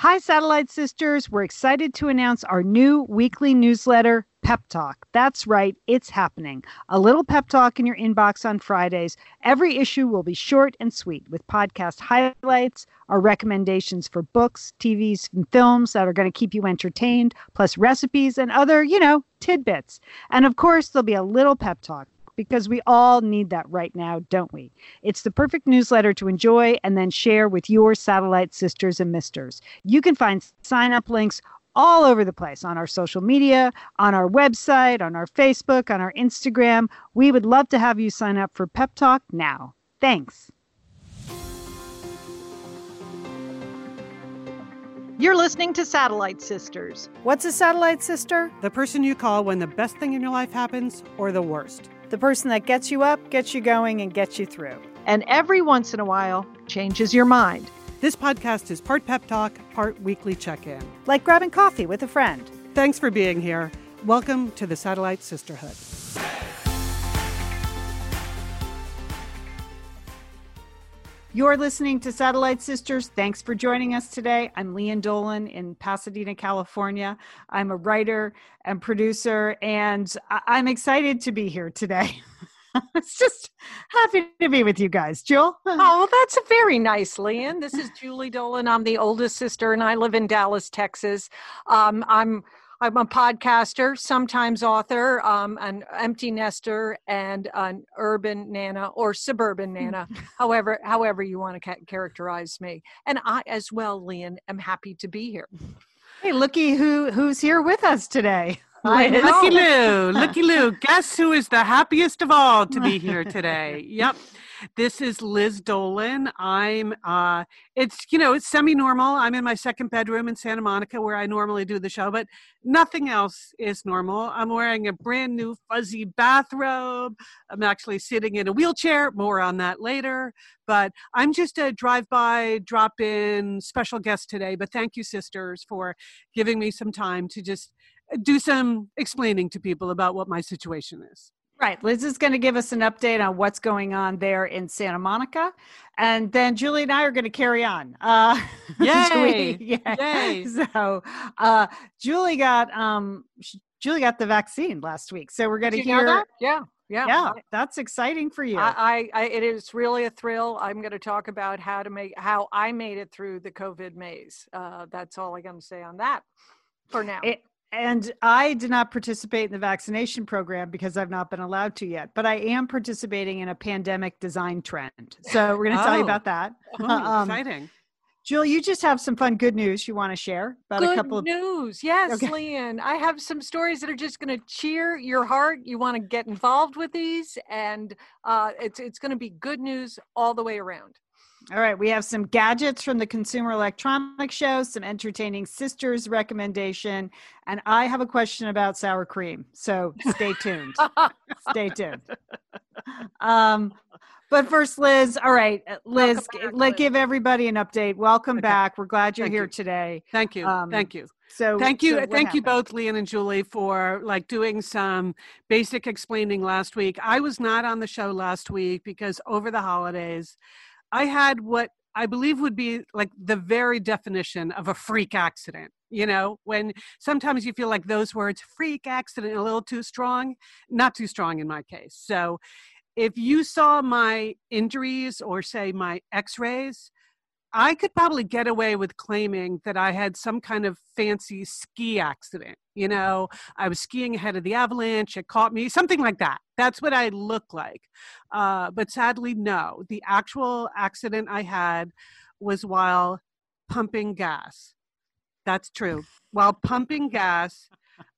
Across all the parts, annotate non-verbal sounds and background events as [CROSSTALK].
Hi, Satellite Sisters. We're excited to announce our new weekly newsletter, Pep Talk. That's right, it's happening. A little pep talk in your inbox on Fridays. Every issue will be short and sweet with podcast highlights, our recommendations for books, TVs, and films that are going to keep you entertained, plus recipes and other, you know, tidbits. And of course, there'll be a little pep talk because we all need that right now, don't we? It's the perfect newsletter to enjoy and then share with your satellite sisters and misters. You can find sign up links all over the place on our social media, on our website, on our Facebook, on our Instagram. We would love to have you sign up for Pep Talk now. Thanks. You're listening to Satellite Sisters. What's a satellite sister? The person you call when the best thing in your life happens or the worst. The person that gets you up, gets you going, and gets you through. And every once in a while, changes your mind. This podcast is part pep talk, part weekly check in. Like grabbing coffee with a friend. Thanks for being here. Welcome to the Satellite Sisterhood. You're listening to Satellite Sisters. Thanks for joining us today. I'm Lian Dolan in Pasadena, California. I'm a writer and producer, and I- I'm excited to be here today. [LAUGHS] it's just happy to be with you guys. Jill? Oh, that's very nice, Lian. This is Julie Dolan. I'm the oldest sister, and I live in Dallas, Texas. Um, I'm I'm a podcaster, sometimes author, um, an empty nester, and an urban nana or suburban nana, however however you want to ca- characterize me. And I, as well, Lian, am happy to be here. Hey, looky who who's here with us today. Looky Lou, looky Lou. Guess who is the happiest of all to be here today? [LAUGHS] Yep. This is Liz Dolan. I'm uh it's you know, it's semi-normal. I'm in my second bedroom in Santa Monica where I normally do the show, but nothing else is normal. I'm wearing a brand new fuzzy bathrobe. I'm actually sitting in a wheelchair, more on that later. But I'm just a drive-by, drop-in special guest today. But thank you, sisters, for giving me some time to just do some explaining to people about what my situation is. Right. Liz is going to give us an update on what's going on there in Santa Monica. And then Julie and I are going to carry on. Uh, [LAUGHS] Yay. Julie- [LAUGHS] yeah. Yay. So uh, Julie got um, sh- Julie got the vaccine last week. So we're going to Did you know hear. that? Yeah, yeah. Yeah, that's exciting for you. I, I, I, it is really a thrill. I'm going to talk about how to make how I made it through the COVID maze. Uh, that's all I'm going to say on that for now. It- and I did not participate in the vaccination program because I've not been allowed to yet, but I am participating in a pandemic design trend. So we're going to tell you Oh. about that. Oh, [LAUGHS] Um, exciting. Jill, you just have some fun, good news you want to share about Good a couple of. news. Yes, Okay. Lian. I have some stories that are just going to cheer your heart. You want to get involved with these, and uh, it's it's going to be good news all the way around. All right, we have some gadgets from the Consumer Electronics Show, some entertaining sisters recommendation, and I have a question about sour cream. So stay tuned. stay tuned. Um, but first, Liz. All right, Liz, back, let Liz. give everybody an update. Welcome Okay. back. We're glad you're Thank here you. today. Thank you. um, thank you. So Thank you. so thank you both, Lian and Julie, for like doing some basic explaining last week. I was not on the show last week because over the holidays, I had what I believe would be like the very definition of a freak accident. You know, when sometimes you feel like those words, freak accident, a little too strong, not too strong in my case. So if you saw my injuries or say my x rays, I could probably get away with claiming that I had some kind of fancy ski accident. You know, I was skiing ahead of the avalanche, it caught me, something like that. That's what I look like. Uh, but sadly, no. The actual accident I had was while pumping gas. That's true. While pumping gas,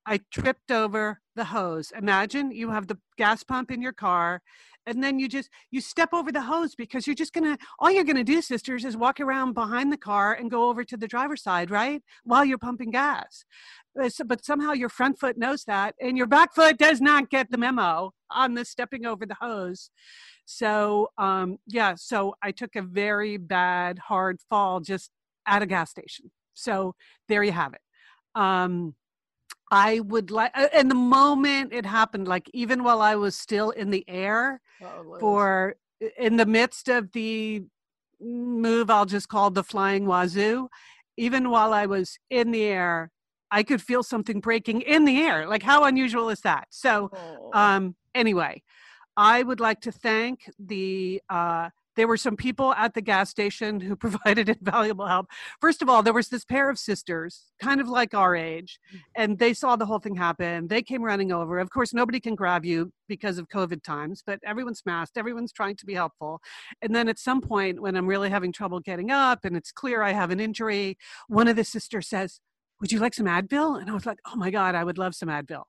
I tripped over the hose. Imagine you have the gas pump in your car and then you just you step over the hose because you're just gonna all you're gonna do sisters is walk around behind the car and go over to the driver's side right while you're pumping gas. Uh, but somehow your front foot knows that and your back foot does not get the memo on the stepping over the hose. So um yeah so i took a very bad hard fall just at a gas station. So there you have it. Um I would like, and the moment it happened, like even while I was still in the air oh, for in the midst of the move, I'll just call the flying wazoo, even while I was in the air, I could feel something breaking in the air. Like, how unusual is that? So, oh. um, anyway, I would like to thank the uh, there were some people at the gas station who [LAUGHS] provided invaluable help. First of all, there was this pair of sisters, kind of like our age, mm. and they saw the whole thing happen. They came running over. Of course, nobody can grab you because of COVID times, but everyone's masked, everyone's trying to be helpful. And then at some point, when I'm really having trouble getting up and it's clear I have an injury, one of the sisters says, Would you like some Advil? And I was like, Oh my God, I would love some Advil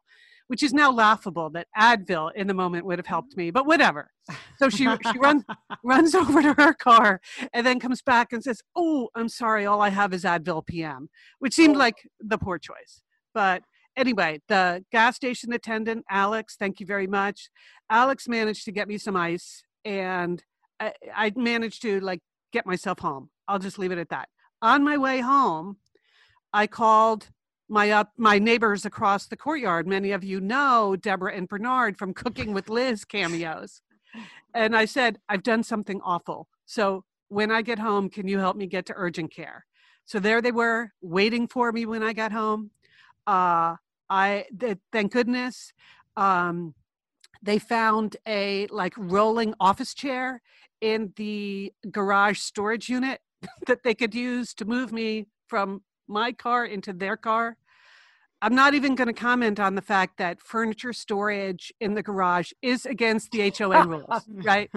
which is now laughable that Advil in the moment would have helped me, but whatever. So she she runs [LAUGHS] runs over to her car and then comes back and says, "Oh, I'm sorry, all I have is Advil PM," which seemed oh. like the poor choice. But anyway, the gas station attendant, Alex, thank you very much. Alex managed to get me some ice, and I, I managed to like get myself home. I'll just leave it at that. On my way home, I called my up my neighbors across the courtyard many of you know deborah and bernard from cooking with liz cameos. And i said i've done something awful. So when i get home can you help me get to urgent care? So there they were waiting for me when i got home. Uh, i th- thank goodness um, they found a like rolling office chair in the garage storage unit [LAUGHS] that they could use to move me from my car into their car. I'm not even going to comment on the fact that furniture storage in the garage is against the HOA [LAUGHS] rules, right?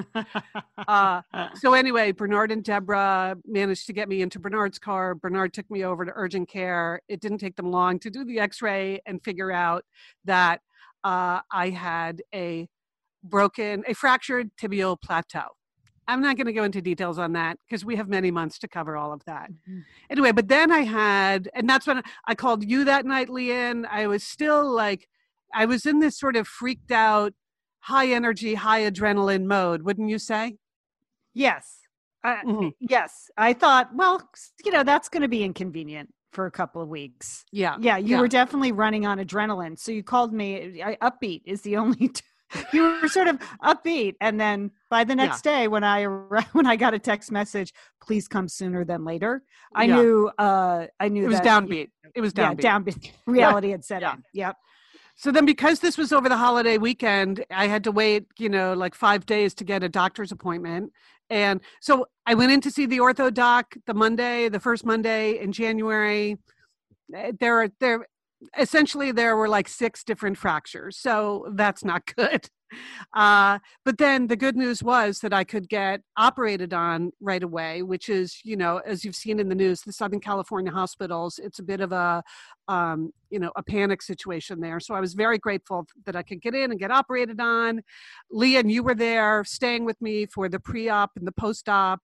Uh, so anyway, Bernard and Deborah managed to get me into Bernard's car. Bernard took me over to urgent care. It didn't take them long to do the X-ray and figure out that uh, I had a broken, a fractured tibial plateau. I'm not going to go into details on that because we have many months to cover all of that. Mm-hmm. Anyway, but then I had, and that's when I called you that night, Lian. I was still like, I was in this sort of freaked out, high energy, high adrenaline mode, wouldn't you say? Yes. Uh, mm-hmm. Yes. I thought, well, you know, that's going to be inconvenient for a couple of weeks. Yeah. Yeah. You yeah. were definitely running on adrenaline. So you called me. I, upbeat is the [LAUGHS] only. T- you were sort of upbeat and then by the next yeah. day when i [LAUGHS] when i got a text message please come sooner than later i yeah. knew uh i knew that it was downbeat. It was downbeat. yeah, downbeat [LAUGHS] reality had set in. Yep. So then because this was over the holiday weekend i had to wait you know like five days to get a doctor's appointment. And so i went in to see the ortho doc the monday the first monday in january. Eh, there are there essentially there were like six different fractures. So that's not [LAUGHS] good uh, but then the good news was that i could get operated on right away which is you know as you've seen in the news the southern california hospitals it's a bit of a um, you know a panic situation there so i was very grateful that i could get in and get operated on leah and you were there staying with me for the pre-op and the post-op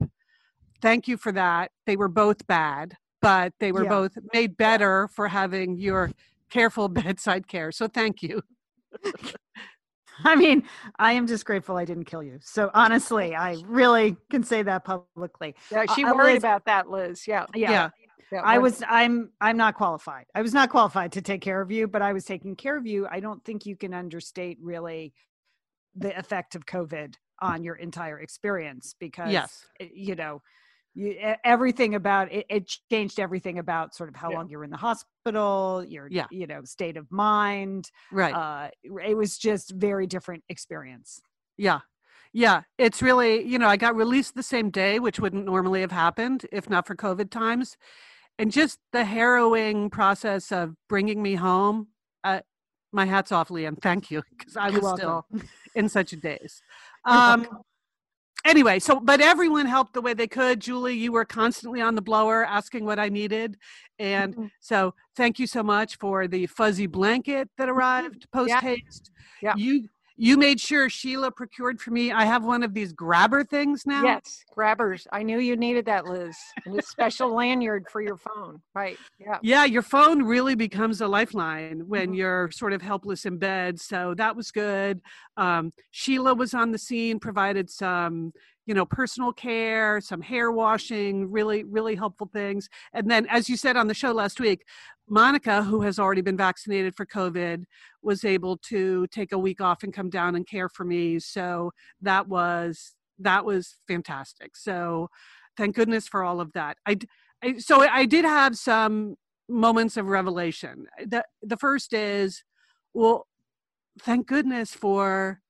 thank you for that they were both bad but they were yeah. both made better for having your careful [LAUGHS] bedside care. So thank you. [LAUGHS] [LAUGHS] I mean, I am just grateful I didn't kill you. So honestly, I really can say that publicly. Yeah, she uh, worried Liz, about that, Liz. Yeah. Yeah. yeah. yeah I was I'm I'm not qualified. I was not qualified to take care of you, but I was taking care of you. I don't think you can understate really the effect of COVID on your entire experience because yes. you know, you, everything about it, it, changed everything about sort of how yeah. long you're in the hospital your yeah. you know state of mind right. uh, it was just very different experience. Yeah. Yeah it's really you know i got released the same day which wouldn't normally have happened if not for covid times. And just the harrowing process of bringing me home uh, my hat's off lian. Thank you because i was still in such a daze. Um, anyway, so but everyone helped the way they could. Julie, you were constantly on the blower asking what I needed. And Mhm. so thank you so much for the fuzzy blanket that arrived post haste. Yeah. Yeah. You you made sure Sheila procured for me. I have one of these grabber things now. Yes, grabbers. I knew you needed that, Liz. And a special [LAUGHS] lanyard for your phone. Right. Yeah. Yeah, your phone really becomes a lifeline when Mhm. you're sort of helpless in bed. So that was good. Um, Sheila was on the scene, provided some, you know, personal care, some hair washing, really, really helpful things. And then, as you said on the show last week, Monica, who has already been vaccinated for COVID, was able to take a week off and come down and care for me. So that was that was fantastic. So thank goodness for all of that. I so I did have some moments of revelation. The the first is, well, thank goodness for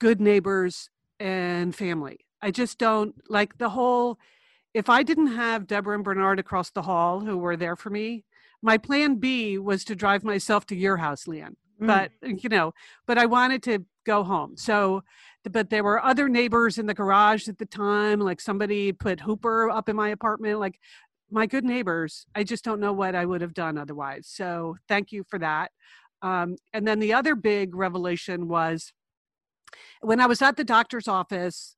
good neighbors and family. I just don't like the whole. If I didn't have Deborah and Bernard across the hall who were there for me, my plan B was to drive myself to your house, Lian. Mm. But you know, but I wanted to go home. So, but there were other neighbors in the garage at the time. Like somebody put Hooper up in my apartment. Like my good neighbors. I just don't know what I would have done otherwise. So thank you for that. Um, and then the other big revelation was when I was at the doctor's office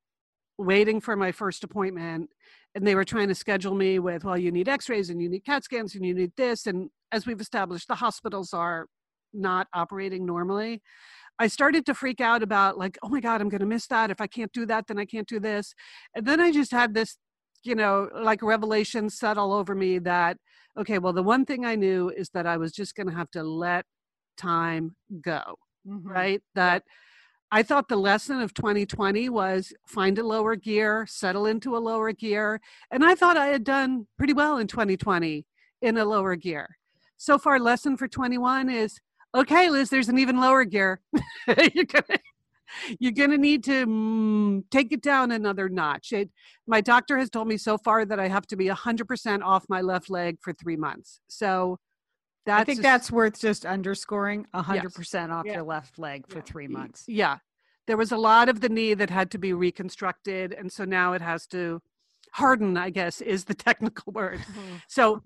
waiting for my first appointment, and they were trying to schedule me with, well, you need x rays and you need CAT scans and you need this. And as we've established, the hospitals are not operating normally. I started to freak out about, like, oh my God, I'm going to miss that. If I can't do that, then I can't do this. And then I just had this, you know, like revelation settle over me that, okay, well, the one thing I knew is that I was just going to have to let time go Mhm. right? That I thought the lesson of 2020 was find a lower gear, settle into a lower gear. And I thought I had done pretty well in 2020 in a lower gear. So far, lesson for 21 is okay, Liz, there's an even lower gear. [LAUGHS] you're gonna you're gonna need to mm, take it down another notch. It, my doctor has told me so far that I have to be 100% off my left leg for three months. So that's I think a- that's worth just underscoring 100% off Yeah. your left leg for Yeah. three months. Yeah. There was a lot of the knee that had to be reconstructed. And so now it has to harden, I guess, is the [LAUGHS] technical word. Mhm. So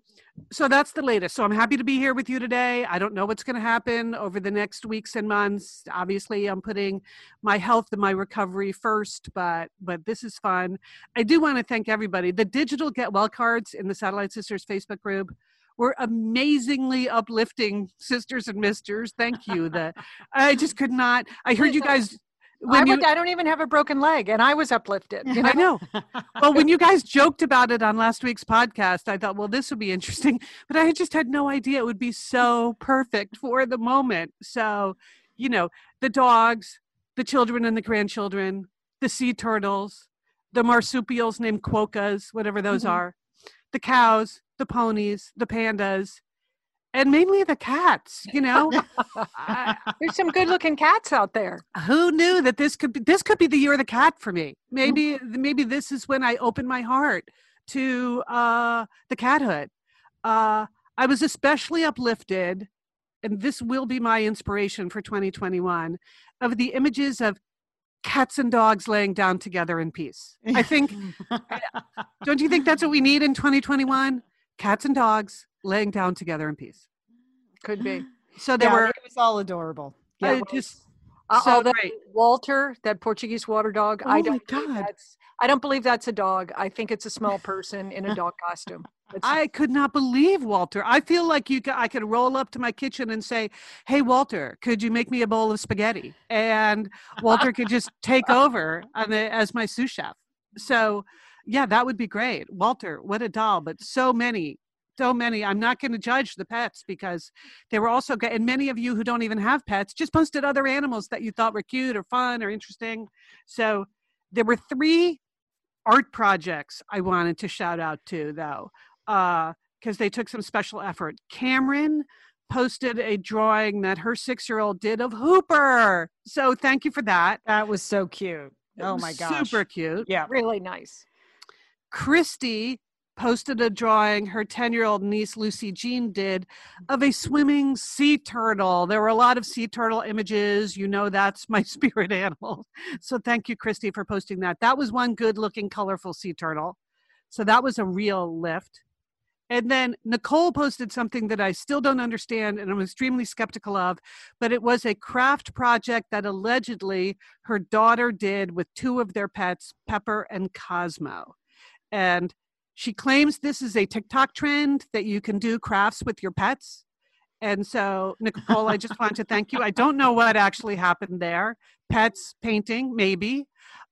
so that's the latest. So I'm happy to be here with you today. I don't know what's going to happen over the next weeks and months. Obviously, I'm putting my health and my recovery first, but but this is fun. I do want to thank everybody. The digital get well cards in the Satellite Sisters Facebook group were amazingly uplifting sisters and misters. Thank you. The I just could not. I heard you guys I, when you I don't even have a broken leg, and I was uplifted. You know? [LAUGHS] I know. [LAUGHS] Well, when you guys joked about it on last week's podcast, I thought, well, this would be interesting. But I just had no idea it would be so perfect for the moment. So, you know, the dogs, the children and the grandchildren, the sea turtles, the marsupials named quokkas, whatever those Mhm. are, the cows, the ponies, the pandas, and mainly the cats, you know? [LAUGHS] I, There's some good-looking cats out there. who knew that this could be this could be the year of the cat for me maybe maybe this is when i open my heart to uh the cathood uh i was especially uplifted and this will be my inspiration for 2021 of the images of cats and dogs laying down together in peace i think [LAUGHS] don't you think that's what we need in 2021 cats and dogs laying down together in peace Could be. so they yeah, were it was all adorable. I Yeah. just Uh, so although great Walter, that Portuguese water dog, Oh I my don't believe God. that's I don't believe that's a dog. I think it's a small person in a dog costume. I could not believe Walter. I feel like you. ca- I could roll up to my kitchen and say, "Hey, Walter, could you make me a bowl of spaghetti?" And Walter could just [LAUGHS] take over as my sous chef. So, yeah, that would be great. Walter, what a doll! But so many, so many. I'm not going to judge the pets because they were also great. And many of you who don't even have pets just posted other animals that you thought were cute or fun or interesting. So, there were three art projects I wanted to shout out to though uh because they took some special effort. Cameron posted a drawing that her six year old did of Hooper. So thank you for that. That was so cute. Oh my gosh. Super cute. Yeah. really nice. Christy posted a drawing her 10 year old niece Lucy Jean did mm. of a swimming sea turtle. There were a lot of sea turtle images. You know, that's my [LAUGHS] spirit animal. So thank you, Christy, for posting that. That was one good looking, colorful sea turtle. So that was a real lift. And then Nicole posted something that I still don't understand and I'm extremely skeptical of, but it was a craft project that allegedly her daughter did with two of their pets, Pepper and Cosmo. And she claims this is a TikTok trend that you can do crafts with your pets. And so, Nicole, I just want to thank you. I don't know what actually happened there. Pets painting, maybe.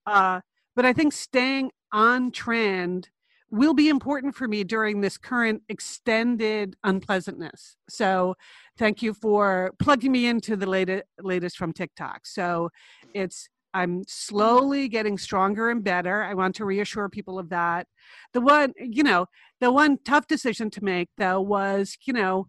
Uh, but I think staying on trend will be important for me during this current extended unpleasantness. So, thank you for plugging me into the latest latest from TikTok. So, it's I'm mm-hmm. slowly getting stronger and better. I want to reassure people of that. The one, you know, the one tough decision to make though was, you know,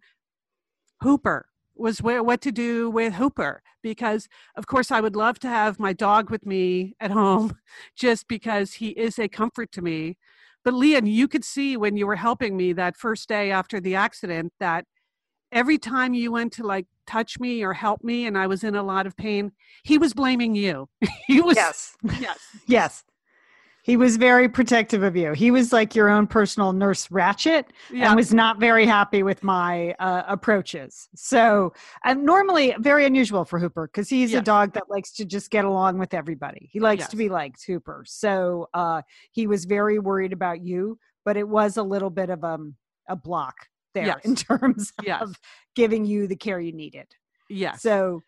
Hooper was where what to do with Hooper because of course I would love to have my dog with me at home [LAUGHS] just because he is a comfort to me but Lian, you could see when you were helping me that first day after the accident that every time you went to like touch me or help me and I was in a lot of pain, he was blaming you. [LAUGHS] he was Yes. Yes. yes. He was very protective of you. He was like your own personal nurse Ratched Yeah. and was not very happy with my uh, approaches. So, and normally very unusual for Hooper because he's a dog that likes to just get along with everybody. He likes to be liked, Hooper. So, uh, he was very worried about you, but it was a little bit of um, a block there Yes. in [LAUGHS] terms Yes. of giving you the care you needed. Yes. So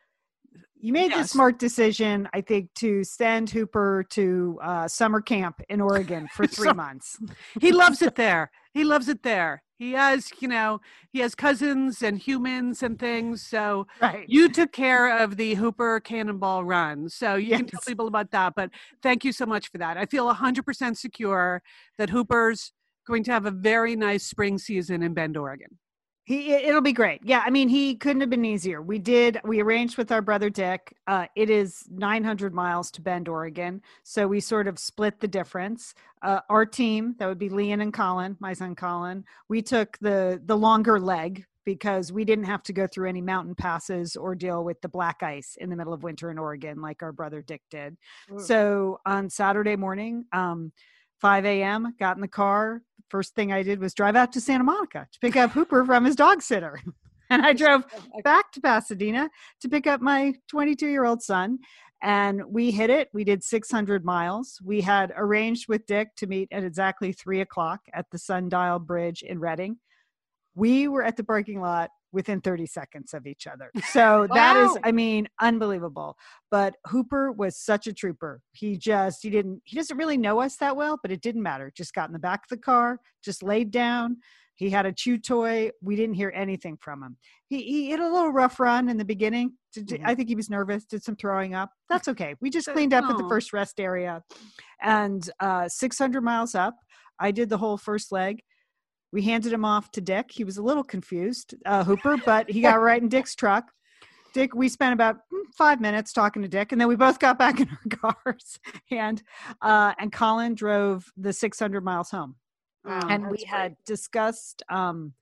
you made the smart decision, I think, to send Hooper to uh, summer camp in Oregon for [LAUGHS] three So- months. he loves [LAUGHS] it there. He loves it there. He has, you know, he has cousins and humans and things. So Right. you took care of the Hooper Cannonball Run. So you can tell Yes. people about that. But thank you so much for that. I feel 100% secure that Hooper's going to have a very nice spring season in Bend, Oregon. He it- it'll be great. Yeah, I mean, he couldn't have been easier. We did we arranged with our brother Dick. Uh, it is 900 miles to Bend, Oregon, so we sort of split the difference. Uh, our team, that would be Lian and Colin, my son Colin, we took the the longer leg because we didn't have to go through any mountain passes or deal with the black ice in the middle of winter in Oregon like our brother Dick did. So on Saturday morning, um, 5 a.m., got in the car. First thing I did was drive out to Santa Monica to pick up Hooper from his dog sitter. [LAUGHS] And I drove back to Pasadena to pick up my 22 year old son. And we hit it. We did 600 miles. We had arranged with Dick to meet at exactly three o'clock at the Sundial Bridge in Redding. We were at the parking lot within 30 seconds of each other. So [LAUGHS] that is, I mean, unbelievable. But hooper was such a trooper. He just he didn't he doesn't really know us that well but it didn't matter. Just got in the back of the car just laid down. He had a chew toy. We didn't hear anything from him. He, he had a little rough run in the beginning. Did- Mhm. i think he was nervous did some throwing up. That's okay. We just cleaned up at the first rest area. And uh 600 miles up i did the whole first leg we handed him off to dick he was a little confused uh hooper but he got right in dick's truck Dick, we spent about mm, five minutes talking to Dick, and then we both got back in our [LAUGHS] cars, and uh, and Colin drove the 600 miles home. Wow. and we great. had discussed um,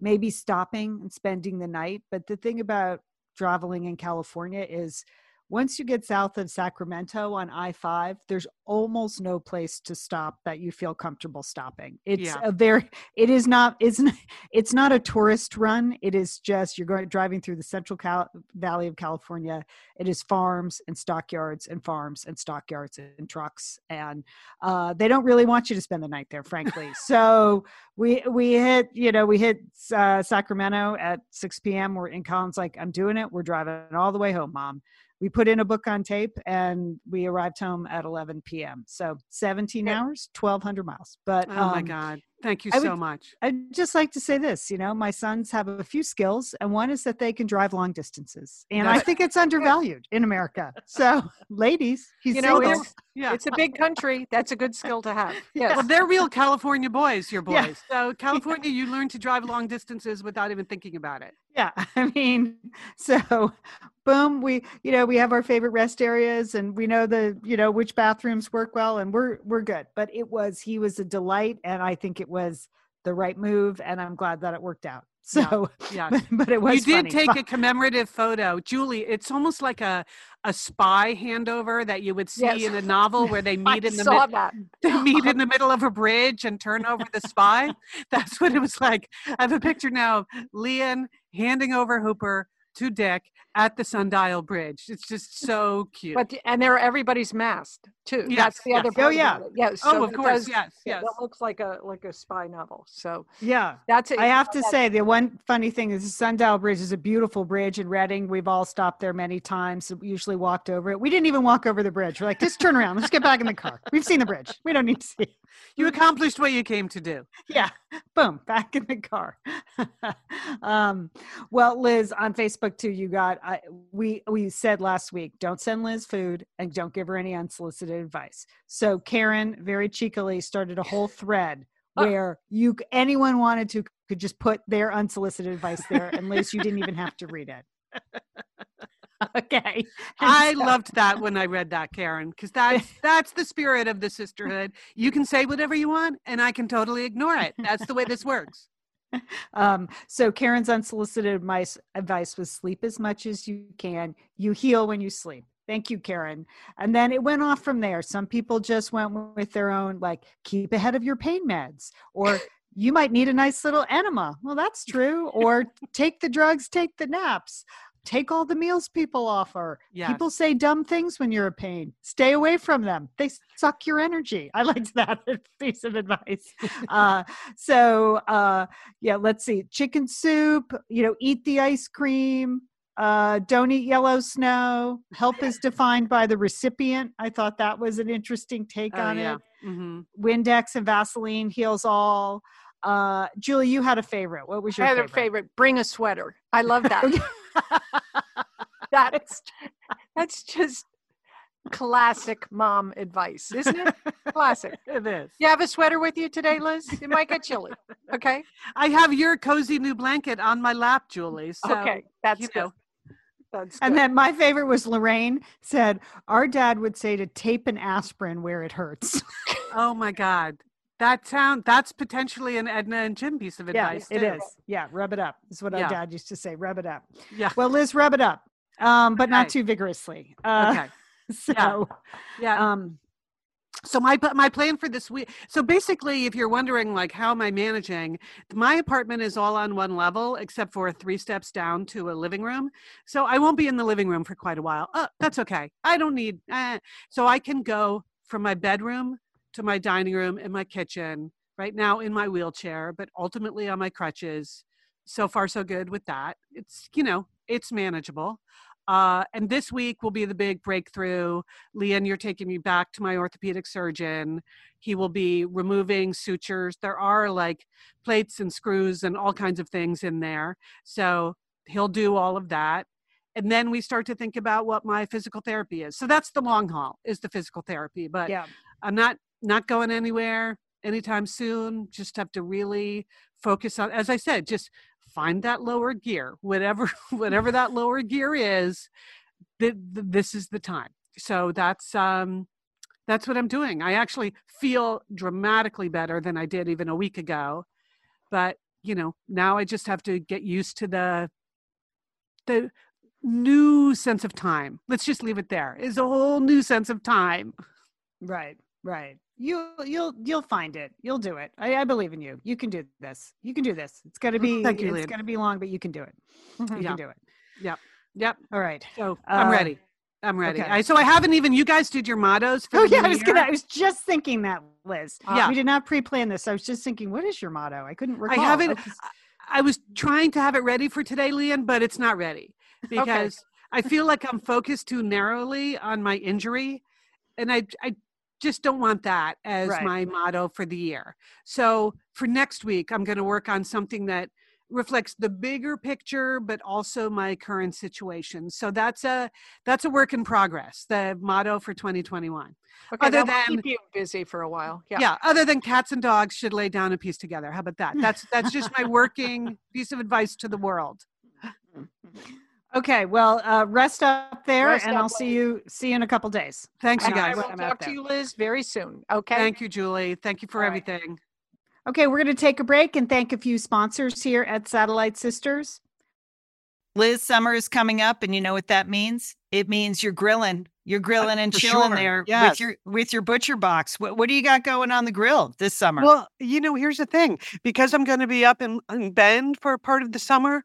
maybe stopping and spending the night. But the thing about traveling in California is once you get south of Sacramento on I 5, there's almost no place to stop that you feel comfortable stopping. It's Yeah. a very, it is not, it's, n- it's not a tourist run. It is just, you're going driving through the central Cal- valley of California. It is farms and stockyards and farms and stockyards and trucks. And uh, they don't really want you to spend the night there, frankly. [LAUGHS] so we we hit you know we hit uh, Sacramento at 6 p.m. We're in Colin's like I'm doing it. We're driving all the way home, mom. We put in a book on tape and we arrived home at 11 p.m. So 17 Good. hours, 1,200 miles. But Oh my um, God. Thank you I so would- much. I'd just like to say this, you know, my sons have a few skills, and one is that they can drive long distances, and I think it's undervalued in America. So, [LAUGHS] ladies, he's You know, it's, Yeah. it's a big country. That's a good skill to have. [LAUGHS] Yes. Well, they're real California boys, your boys. Yeah. So California, you learn to drive long distances without even thinking about it. yeah [LAUGHS] i mean so boom we you know we have our favorite rest areas and we know the you know which bathrooms work well and we're we're good but it was he was a delight and i think it was the right move, and I'm glad that it worked out. [LAUGHS] So, yeah. but, but it was you did funny. take a [LAUGHS] commemorative photo julie it's almost like a a spy handover that you would see Yes. in a novel [LAUGHS] where they meet in the saw mid- that. they meet in the middle of a bridge and turn over the spy that's what it was like i have a picture now of lian handing over hooper to dick at the sundial bridge it's just so cute But and there everybody's masked too. Yes, That's the yes. other Oh, part. yeah. about it. Yes. oh of course does- yes yeah, yes That looks like a like a spy novel. So yeah. that's it. I have to say, the one funny thing is the Sundial Bridge is a beautiful bridge in Redding. We've all stopped there many times. We usually walked over it. We didn't even walk over the bridge. We're like, just turn around. Let's get back in the car. We've seen the bridge. We don't need to see. it." You accomplished what you came to do Yeah, [LAUGHS] boom, back in the car. [LAUGHS] um, well, Liz, on Facebook too, you got. I, we we said last week, don't send Liz food and don't give her any unsolicited advice. So Karen very cheekily started a whole [LAUGHS] thread where you anyone wanted to could just put their unsolicited advice there, and Liz, you didn't even have to read it. [LAUGHS] okay, And I so- loved that when I read that, Karen, because that's [LAUGHS] that's the spirit of the sisterhood. You can say whatever you want, and I can totally ignore it. That's the way this works. [LAUGHS] Um, so Karen's unsolicited advice, advice was sleep as much as you can. You heal when you sleep. Thank you, Karen. And then it went off from there. Some people just went with their own, like, keep ahead of your pain meds, or you might need a nice little enema. Well, that's true. Or take the drugs, take the naps, take all the meals people offer. Yes. People say dumb things when you're a pain. Stay away from them. They suck your energy. I liked that [LAUGHS] piece of advice. [LAUGHS] Uh, so, uh, yeah, let's see. Chicken soup, you know, eat the ice cream. Uh, don't eat yellow snow. Help is [LAUGHS] defined by the recipient. I thought that was an interesting take Oh, on yeah. it. hmm Windex and Vaseline heals all. Uh, Julie, you had a favorite. What was I your had favorite? a favorite. Bring a sweater. I love that. [LAUGHS] that's that's just classic mom advice, isn't it? [LAUGHS] Classic. It is. You have a sweater with you today, Liz? It might get chilly. [LAUGHS] Okay. I have your cozy new blanket on my lap, Julie. So, okay. That's you good. know, That's And good. then my favorite was Lorraine said, Our dad would say to tape an aspirin where it hurts. oh my God. That sound that's potentially an Edna and Jim piece of yeah, advice. it too. is. Yeah, rub it up. Is what Yeah. our dad used to say. Rub it up. Yeah. Well, Liz, rub it up, um, but not too vigorously. Uh, Okay. [LAUGHS] So, Yeah. um, so my my plan for this week so basically if you're wondering like how am i managing my apartment is all on one level except for three steps down to a living room so i won't be in the living room for quite a while uh, that's okay i don't need eh. so i can go from my bedroom to my dining room and my kitchen right now in my wheelchair but ultimately on my crutches so far so good with that it's you know it's manageable uh, and this week will be the big breakthrough Lian, you're taking me back to my orthopedic surgeon. He will be removing sutures. There are like plates and screws and all kinds of things in there. So he'll do all of that. And then we start to think about what my physical therapy is. So that's the long haul is the physical therapy. But yeah. I'm not not going anywhere anytime soon. Just have to really focus on as I said, just find that lower gear. Whatever [LAUGHS] whatever that lower gear is, th- th- this is the time so that's um that's what i'm doing i actually feel dramatically better than i did even a week ago but you know now i just have to get used to the the new sense of time let's just leave it there. It's a whole new sense of time Right, right. You you'll you'll find it. You'll do it. I, I believe in you. You can do this. You can do this. It's gonna [LAUGHS] be Thank you, it's Lynn. gonna be long, but you can do it. You Yeah. can do it. yep yep All right. so i'm Uh, ready i'm ready okay. I, so i haven't even you guys did your mottos for Oh yeah, I was gonna I was just thinking that, Liz. Yeah. We did not pre-plan this. I was just thinking, what is your motto? I couldn't recall. i haven't- I was trying to have it ready for today, Lian, but it's not ready because I feel like I'm focused too narrowly on my injury, and I I just don't want that as Right. my motto for the year. So for next week, I'm going to work on something that reflects the bigger picture but also my current situation so that's a that's a work in progress the motto for 2021 Okay, other than- keep you busy for a while. Yeah. yeah. other than cats and dogs should lay down and piece together how about that that's that's just my working [LAUGHS] piece of advice to the world mm-hmm. Okay, well, uh, rest up there, Rest and up, I'll see you see you in a couple days. thanks you And I I guys will I'm talk to you, Liz, very soon. Okay. Thank you, Julie. Thank you for All right. everything. Okay, we're going to take a break and thank a few sponsors here at Satellite Sisters. Liz, summer is coming up, and you know what that means? It means you're grilling. You're grilling and for chilling sure, there yes. with your with your butcher box. What, what do you got going on the grill this summer? Well, you know, here's the thing because I'm going to be up in, in Bend for part of the summer,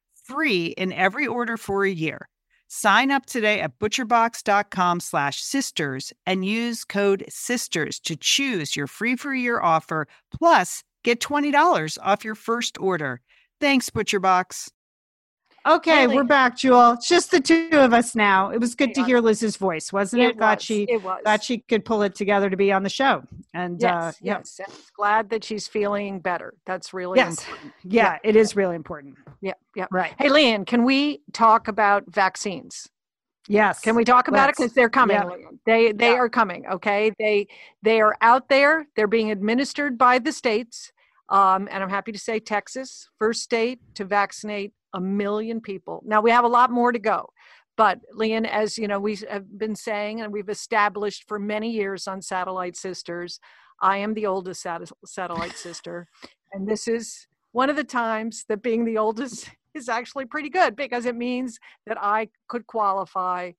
free in every order for a year. Sign up today at butcherbox.com slash sisters and use code sisters to choose your free for year offer plus get $20 off your first order. Thanks, ButcherBox. Okay, we're back, Jewel. It's just the two of us now. It was good to hear Liz's voice, wasn't it? Glad was, she it was. glad she could pull it together to be on the show. And yes, uh yeah. yes. and Glad that she's feeling better. That's really Yes. important. yeah, it is really important. Yeah, yeah. Right. Hey, Lian, can we talk about vaccines? Yes. Can we talk about it Let's. because they're coming? Yeah. They they Yeah. are coming. Okay, they they are out there. They're being administered by the states, um, and I'm happy to say Texas, first state to vaccinate a million people. Now we have a lot more to go, but Lian, as you know, we have been saying and we've established for many years on Satellite Sisters, I am the oldest sat- satellite [LAUGHS] sister, and this is one of the times that being the oldest [LAUGHS] is actually pretty good because it means that I could qualify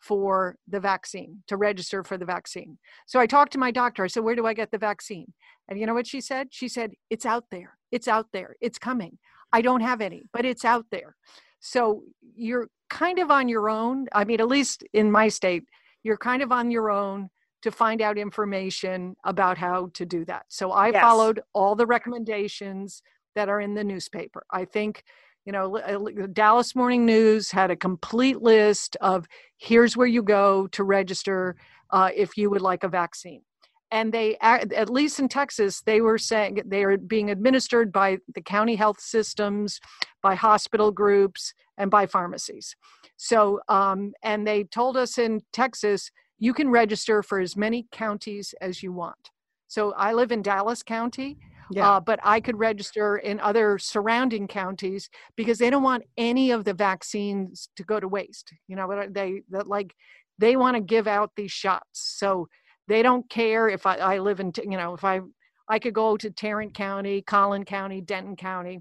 for the vaccine to register for the vaccine. So I talked to my doctor. I said, Where do I get the vaccine? And you know what she said? She said, It's out there. It's out there. It's coming. I don't have any, but it's out there. So you're kind of on your own. I mean, at least in my state, you're kind of on your own to find out information about how to do that. So I Yes. followed all the recommendations that are in the newspaper. I think, you know, the Dallas Morning News had a complete list of here's where you go to register uh, if you would like a vaccine. And they, at least in Texas, they were saying they are being administered by the county health systems, by hospital groups, and by pharmacies. So, um, and they told us in Texas, you can register for as many counties as you want. So I live in Dallas County, Yeah. uh, but I could register in other surrounding counties because they don't want any of the vaccines to go to waste. You know, what they that like they want to give out these shots, so they don't care if I, I live in you know if I I could go to Tarrant County, Collin County, Denton County.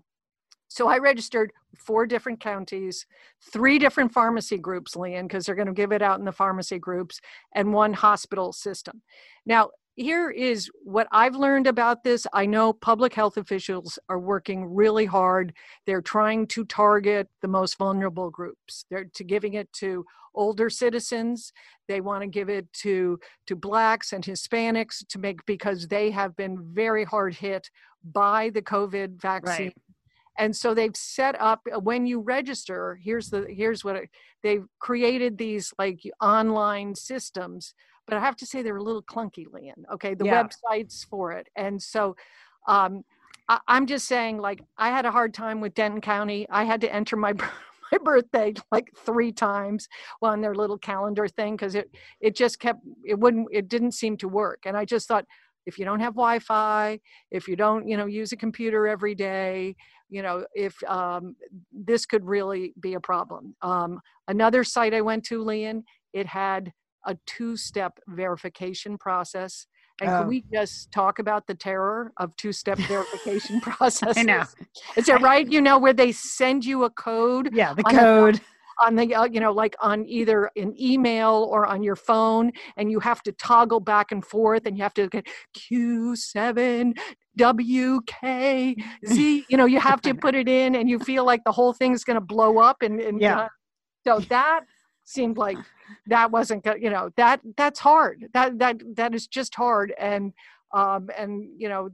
So I registered four different counties, three different pharmacy groups, Lian, because they're going to give it out in the pharmacy groups, and one hospital system. Now, here is what I've learned about this. I know public health officials are working really hard. They're trying to target the most vulnerable groups. They're to giving it to older citizens. They want to give it to to blacks and Hispanics to make because they have been very hard hit by the COVID vaccine. And so they've set up uh, when you register. Here's the here's what it, they've created these like online systems but I have to say they're a little clunky, Lian. Okay, the Yeah. websites for it, and so um, I, I'm just saying, like, I had a hard time with Denton County. I had to enter my [LAUGHS] my birthday like three times on their little calendar thing because it it just kept it wouldn't it didn't seem to work, and I just thought if you don't have Wi-Fi, if you don't you know use a computer every day, you know if um, this could really be a problem. Um, another site I went to, Lian, it had a two-step verification process. And Oh. can we just talk about the terror of two-step verification [LAUGHS] processes? I know. Is it right? You know, where they send you a code Yeah, the On the- code. on the uh, you know like on either an email or on your phone and you have to toggle back and forth and you have to get q7 wkz you know you have to [LAUGHS] put it in and you feel like the whole thing's going to blow up and, and Yeah. uh, so that seemed [LAUGHS] like that wasn't go- you know that that's hard that that that is just hard and um and you know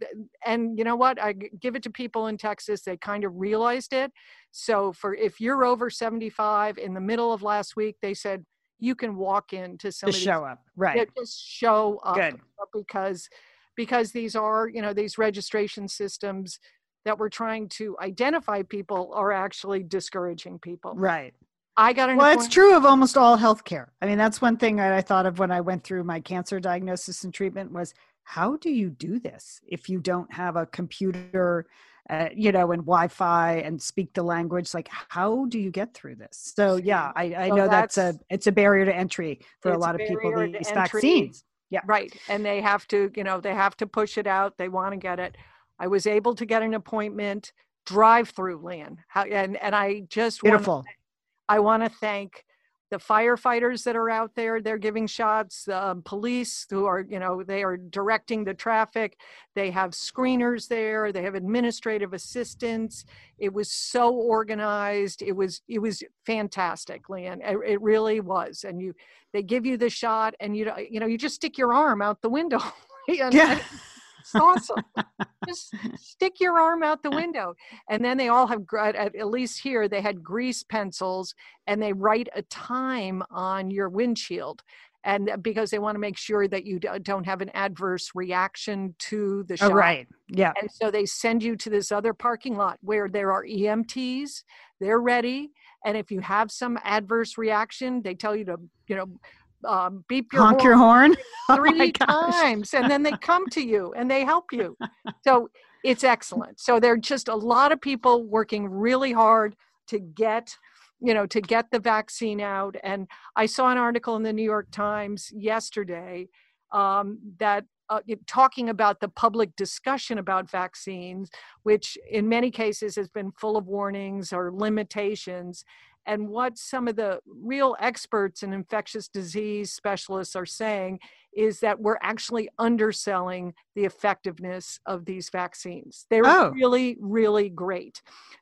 and you know what i give it to people in texas they kind of realized it so for if you're over 75 in the middle of last week they said you can walk into some these show up. yeah, Right. just show up Good. because because these are you know these registration systems that we're trying to identify people are actually discouraging people Right. I got an Well, it's true of almost all healthcare. I mean, that's one thing that I thought of when I went through my cancer diagnosis and treatment was how do you do this if you don't have a computer, uh, you know, and Wi-Fi and speak the language? Like, how do you get through this? So, yeah, I, I know that's, a it's a barrier to entry for a lot of people. These vaccines. Yeah. right and they have to you know they have to push it out they want to get it i was able to get an appointment drive through land How, and and i just wanna Beautiful. I want to thank the firefighters that are out there. They're giving shots. The um, police who are, you know, they are directing the traffic. They have screeners there. They have administrative assistants. It was so organized. It was it was fantastic, Lian. It, it really was. And you, they give you the shot, and you you know you just stick your arm out the window. [LAUGHS] Yeah. It's awesome. just stick your arm out the window and then they all have at, least here they had grease pencils and they write a time on your windshield and uh, because they want to make sure that you don't have an adverse reaction to the Oh, shot right. Yeah. and so they send you to this other parking lot where there are EMTs. They're ready, and if you have some adverse reaction, they tell you to, you know, um, beep your Honk horn your horn. [LAUGHS] Oh three times and then they come to you and they help you. [LAUGHS] So it's excellent. So there are just a lot of people working really hard to get you know to get the vaccine out and i saw an article in the new york times yesterday um, that uh, talking about the public discussion about vaccines which in many cases has been full of warnings or limitations and what some of the real experts and infectious disease specialists are saying is that we're actually underselling the effectiveness of these vaccines. They're Oh. really, really great.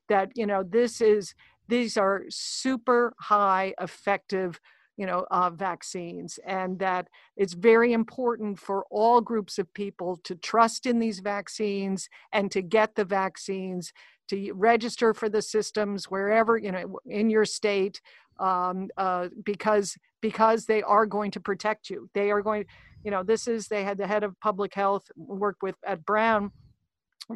That, you know, this is, these are super high effective, you know, uh, vaccines, and that it's very important for all groups of people to trust in these vaccines and to get the vaccines to register for the systems wherever you know in your state um, uh, because because they are going to protect you. They are going you know this is they had the head of public health work with at brown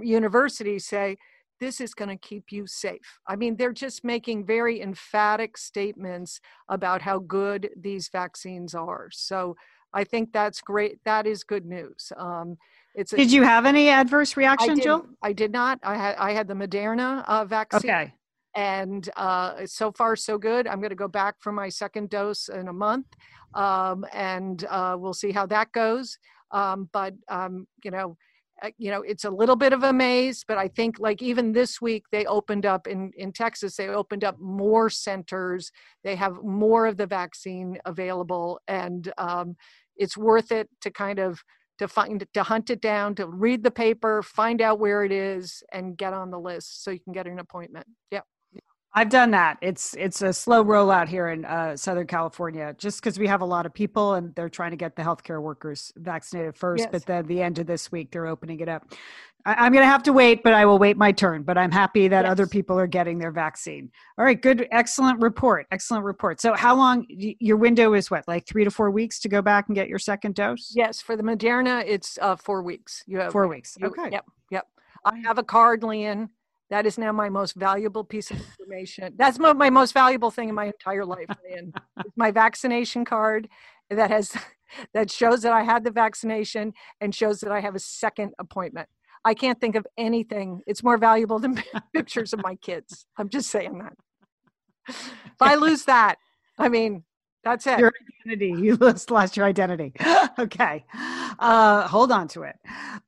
university say this is going to keep you safe. I mean they're just making very emphatic statements about how good these vaccines are. So i think that's great that is good news. Um, it's a, Did you have any adverse I reaction, did, Jill? I did not. I had I had the Moderna uh, vaccine, Okay. and uh, so far so good. I'm going to go back for my second dose in a month, um, and uh, we'll see how that goes. Um, but um, you know, uh, you know, it's a little bit of a maze. But I think like even this week they opened up in in Texas. They opened up more centers. They have more of the vaccine available, and um, it's worth it to kind of to find to hunt it down to read the paper find out where it is and get on the list so you can get an appointment yeah I've done that. It's it's a slow rollout here in uh, Southern California, just because we have a lot of people and they're trying to get the healthcare workers vaccinated first. Yes. But then the end of this week, they're opening it up. I, I'm going to have to wait, but I will wait my turn. But I'm happy that other people are getting their vaccine. All right, good, excellent report, excellent report. So, how long? Your window is what, like three to four weeks to go back and get your second dose? yes for the moderna it's uh, four weeks you have four weeks. you- Okay. yep yep i have a card lian that is now my most valuable piece of information that's my, my most valuable thing in my entire life lian my vaccination card that has [LAUGHS] that shows that i had the vaccination and shows that i have a second appointment i can't think of anything it's more valuable than [LAUGHS] pictures of my kids i'm just saying that if i lose that i mean That's it. Your identity. You lost, lost your identity. [LAUGHS] okay. Uh, hold on to it.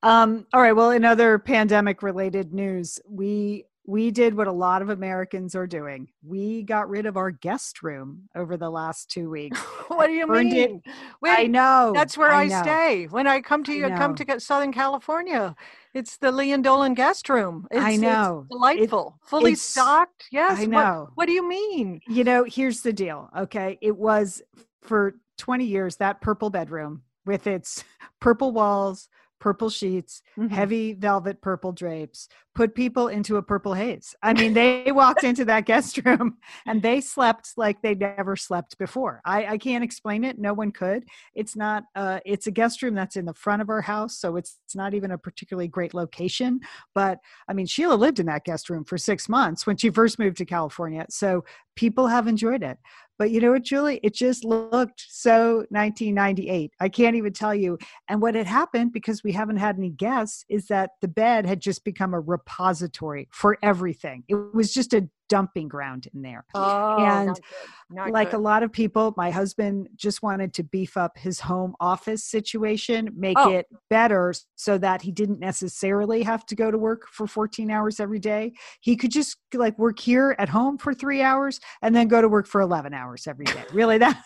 Um, all right. Well, in other pandemic related news, we we did what a lot of Americans are doing. We got rid of our guest room over the last two [LAUGHS] weeks. what do you Burned it- mean? I know. that's where I, know. stay when I come to I you. Come to get Southern California. It's the Lian Dolan guest room. It's, I know. It- delightful, fully it's- stocked. Yes. I What- know. What, do you mean? You know, here's the deal. Okay. It was for 20 years that purple bedroom with its purple walls, purple sheets, Mhm. heavy velvet purple drapes put people into a purple haze. I mean, they walked into that guest [LAUGHS] room and they slept like they never slept before. I, I can't explain it. No one could. It's not, uh, it's a guest room that's in the front of our house. So it's, it's not even a particularly great location. But I mean, Sheila lived in that guest room for six months when she first moved to California. So people have enjoyed it. But you know what, Julie? It just looked so 1998. I can't even tell you. And what had happened, because we haven't had any guests, is that the bed had just become a repository for everything. It was just a dumping ground in there. Oh, And not good. Not like good. a lot of people, my husband just wanted to beef up his home office situation, make Oh. it better so that he didn't necessarily have to go to work for 14 hours every day. He could just like work here at home for 3 hours and then go to work for 11 hours every day. [LAUGHS] Really that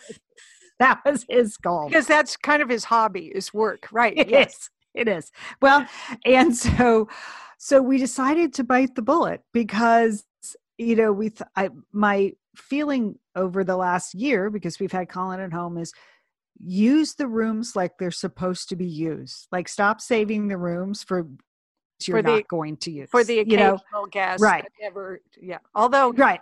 that was his goal. because that's kind of his hobby is work, right? It yes. is. It is. Well, and so so we decided to bite the bullet because you know we th- I my feeling over the last year because we've had Colin at home is use the rooms like they're supposed to be used. Like stop saving the rooms for you're For the- not going to use For the you occasional know guest, right. never, yeah. Although, right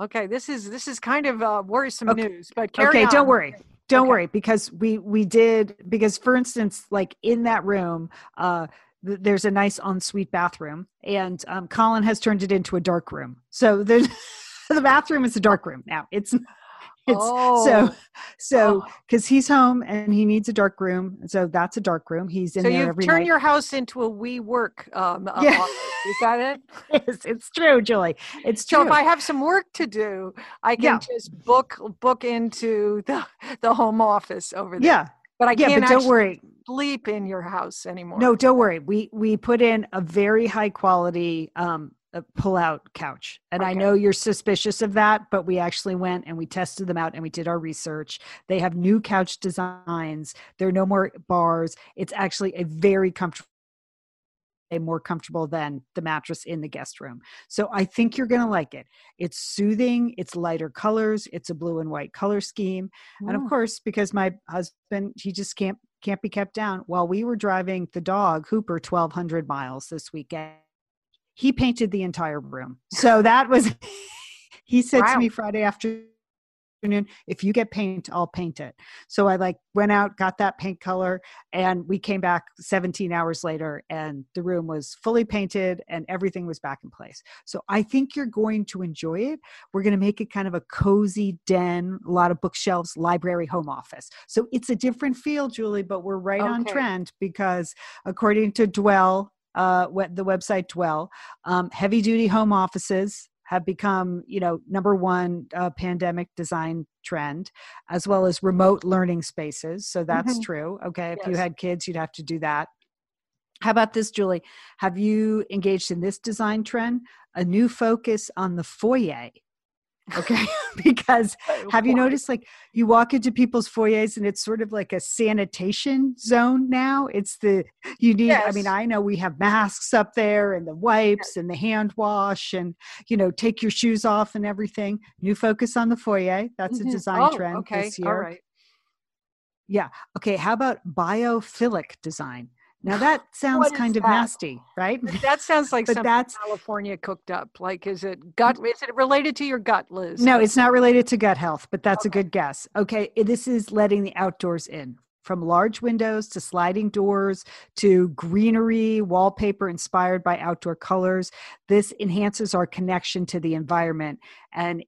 okay, this is this is kind of uh, worrisome Okay. news, but okay on. don't worry don't Okay. worry because we we did because for instance like in that room uh there's a nice ensuite bathroom and um, colin has turned it into a dark room so the [LAUGHS] the bathroom is a dark room now it's it's Oh. so so Oh. because he's home and he needs a dark room so that's a dark room he's in So there every turned night your house into a we work um, Yeah. office. Is that it? [LAUGHS] it's, it's true julie it's true So if I have some work to do, I can Yeah. just book book into the the home office over there. yeah but I yeah can't but don't worry sleep in your house anymore. No, don't worry. We we put in a very high quality um pull out couch. And I know you're suspicious of that, but we actually went and we tested them out and we did our research. They have new couch designs. There are no more bars. It's actually a very comfortable more comfortable than the mattress in the guest room. So I think you're going to like it. It's soothing, it's lighter colors, it's a blue and white color scheme. And of course because my husband he just can't can't be kept down. While we were driving the dog hooper 1200 miles this weekend he painted the entire room. So that was [LAUGHS] he said to me friday afternoon if you get paint i'll paint it. So i like went out got that paint color and we came back 17 hours later and the room was fully painted and everything was back in place. So i think you're going to enjoy it. We're going to make it kind of a cozy den, a lot of bookshelves, library, home office. So it's a different feel, Julie, but we're right on trend because according to Dwell, uh, the website Dwell, um, heavy duty home offices have become, you know, number one uh, pandemic design trend, as well as remote learning spaces. So that's Mhm. true. Okay, if you had kids, you'd have to do that. How about this, Julie? Have you engaged in this design trend? A new focus on the foyer. Okay, [LAUGHS] because [LAUGHS] have you noticed like you walk into people's foyers and it's sort of like a sanitation zone now? It's the you need I mean I know we have masks up there and the wipes and the hand wash and you know take your shoes off and everything. New focus on the foyer. That's Mhm. a design Oh, trend okay. this year. All right. Yeah. Okay, how about biophilic design? Now [SIGHS] that sounds kind of that? nasty, right? That sounds like something that's- California cooked up. Like, is it gut? Is it related to your gut, Liz? No, it's not related to gut health, but that's Okay. a good guess. Okay, eh, this is letting the outdoors in from large windows to sliding doors to greenery, wallpaper inspired by outdoor colors. This enhances our connection to the environment and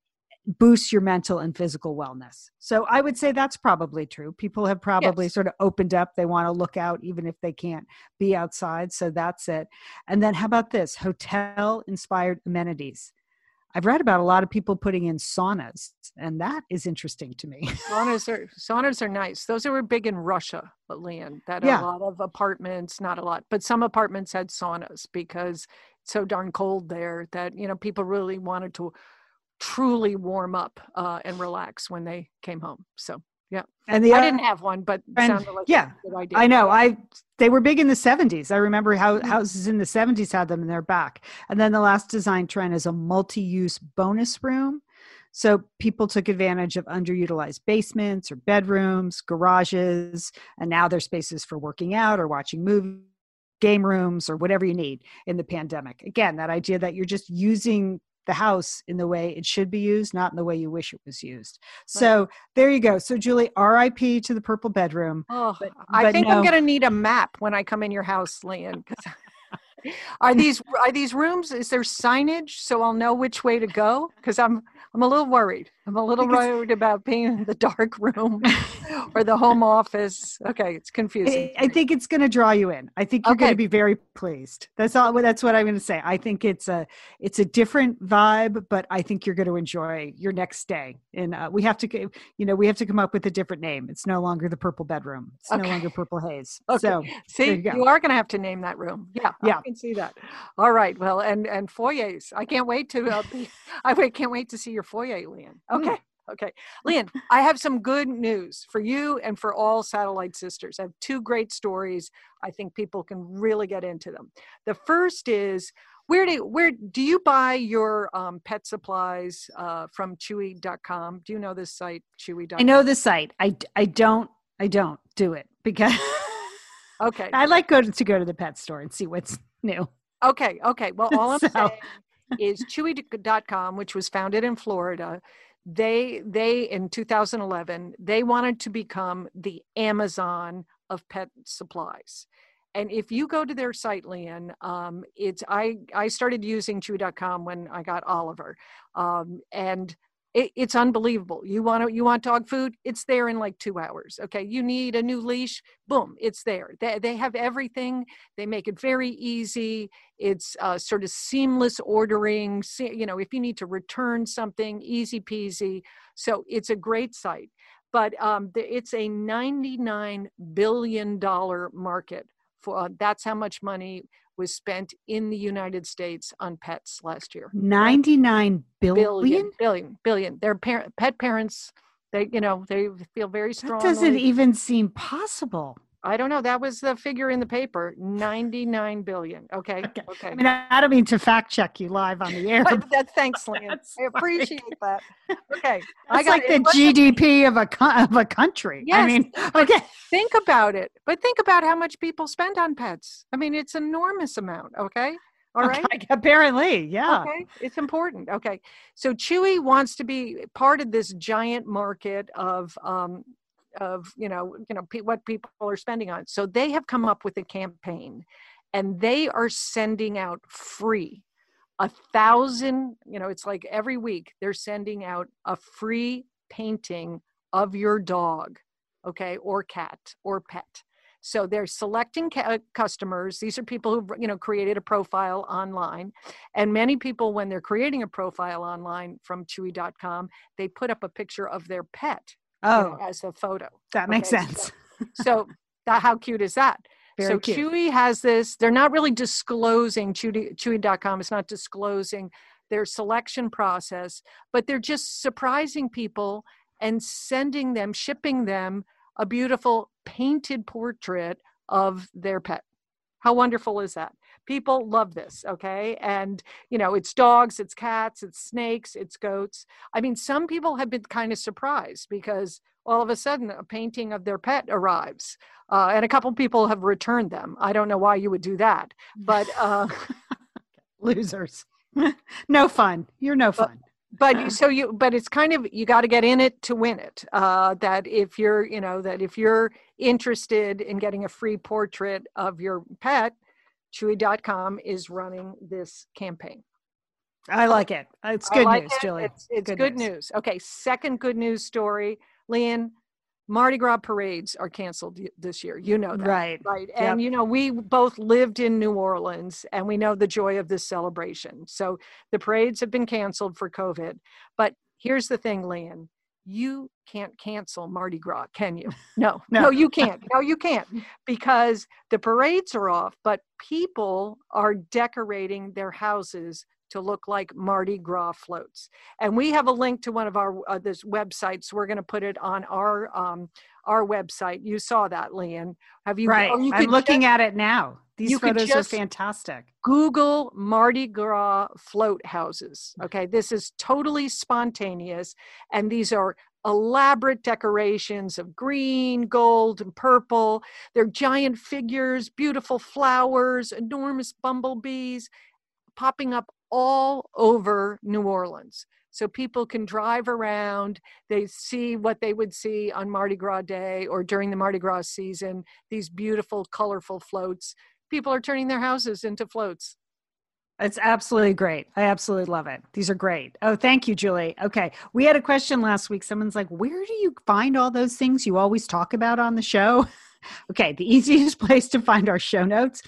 boosts your mental and physical wellness. So I would say that's probably true. People have probably Yes. sort of opened up. They want to look out even if they can't be outside. So that's it. And then how about this? Hotel inspired amenities. I've read about a lot of people putting in saunas, and that is interesting to me. [LAUGHS] saunas are saunas are nice. Those were big in Russia, but Lian, that Yeah. a lot of apartments, not a lot, but some apartments had saunas because it's so darn cold there that you know people really wanted to truly warm up uh, and relax when they came home. So yeah, And the I didn't have one, but and- sounded like yeah, a good idea. I know. I they were big in the 70s. I remember how houses in the 70s had them in they're back. And then the last design trend is a multi-use bonus room. So people took advantage of underutilized basements or bedrooms, garages, and now there's spaces for working out or watching movies, game rooms or whatever you need in the pandemic. Again, that idea that you're just using the house in the way it should be used, not in the way you wish it was used. So there you go. So Julie, RIP to the purple bedroom. Oh, But- I but think no. I'm going to need a map when I come in your house. 'cause- [LAUGHS] are these are these rooms? Is there signage so I'll know which way to go? Because I'm I'm a little worried. I'm a little Because- worried about being in the [LAUGHS] dark room [LAUGHS] or the home office. Okay, it's confusing. I, I think it's going to draw you in. I think you're going to be very pleased. That's all. That's what I'm going to say. I think it's a it's a different vibe, but I think you're going to enjoy your next day. And uh, we have to, you know, we have to come up with a different name. It's no longer the purple bedroom. It's no longer purple haze. [LAUGHS] Okay. So See, you you, are going to have to name that room. Yeah, Yeah. I can see that. All right. Well, and and foyers. I can't wait to. Uh, be, I wait, can't wait to see your foyer, Lian. Mm. Okay. Okay. Lian, I have some good news for you and for all satellite sisters. I have two great stories. I think people can really get into them. The first is where do where do you buy your um, pet supplies uh, from Chewy.com? Do you know this site, Chewy.com? I know the site. I I don't I don't do it because [LAUGHS] Okay. I like go to, to go to the pet store and see what's new. Okay, okay. Well, all I'm [LAUGHS] So- saying is Chewy.com, which was founded in Florida. They they in 2011 they wanted to become the Amazon of pet supplies. And if you go to their site, Lian, um, it's I I started using Chewy.com when I got Oliver, um, and it, it's unbelievable. You want to you want dog food? It's there in like two hours. Okay, you need a new leash? Boom, it's there. They they have everything. They make it very easy. It's uh, sort of seamless ordering. You know, if you need to return something, easy peasy. So it's a great site. But um, the, it's a $99 billion market. For, uh, that's how much money was spent in the United States on pets last year. 99 billion? Billion, billion, billion. Their par- pet parents, they, you know, they feel very strong. That doesn't even seem possible. I don't know. That was the figure in the paper. 99 billion. Okay. Okay. Okay. I mean, I I don't mean to fact check you live on the air. [LAUGHS] But that, thanks, [LAUGHS] Lynn. That's I appreciate that. Okay. [LAUGHS] I It's like the it GDP of a of a country. I Yes, mean, okay. think about it. But think about how much people spend on pets. I mean, it's an enormous amount. Okay. All right. Okay, Apparently, yeah. Okay, it's important. Okay, so Chewy wants to be part of this giant market of, um, of you know, you know, pe- what people are spending on. So they have come up with a campaign, and they are sending out free a thousand. You know, it's like every week they're sending out a free painting of your dog, okay, or cat or pet. So they're selecting ca- customers. These are people who you know created a profile online, and many people, when they're creating a profile online from Chewy.com, they put up a picture of their pet you know, Oh, as a photo. that makes okay, sense. [LAUGHS] So that how cute is that? Very so cute. Chewy has this. They're not really disclosing Chewy, Chewy.com is not disclosing their selection process, but they're just surprising people and sending them, shipping them a beautiful painted portrait of their pet. How wonderful is that? People love this, okay? And, you know, it's dogs, it's cats, it's snakes, it's goats. I mean, some people have been kind of surprised because all of a sudden a painting of their pet arrives. Uh, and a couple people have returned them. I don't know why you would do that, but uh, [LAUGHS] Losers. [LAUGHS] no fun. You're no fun. but you- [LAUGHS] so you but it's kind of you got to get in it to win it uh that if you're you know that if you're interested in getting a free portrait of your pet chewy.com is running this campaign I like it. It's good like news, it. Julie. it's, it's Good good, news. news. okay second good news story lian Mardi Gras parades are canceled this year. You know that. Right. Right. And, yep. you know, we both lived in New Orleans and we know the joy of this celebration. So the parades have been canceled for COVID. But here's the thing, Lian you can't cancel Mardi Gras, can you? [LAUGHS] No, [LAUGHS] no, no, you can't. No, you can't because the parades are off, but people are decorating their houses to look like Mardi Gras floats. And we have a link to one of our uh, this websites. We're going to put it on our um, our website. You saw that, Lian. Have you? Right. You I'm looking just, at it now. These you photos are fantastic. Google Mardi Gras float houses. Okay, this is totally spontaneous, and these are elaborate decorations of green, gold, and purple. They're giant figures, beautiful flowers, enormous bumblebees popping up all over New Orleans. So people can drive around, they see what they would see on Mardi Gras Day or during the Mardi Gras season, these beautiful, colorful floats. People are turning their houses into floats. It's absolutely great. I absolutely love it. These are great. Oh, thank you, Julie. Okay. We had a question last week. Someone's like, Where do you find all those things you always talk about on the show? [LAUGHS] okay. The easiest [LAUGHS] place to find our show notes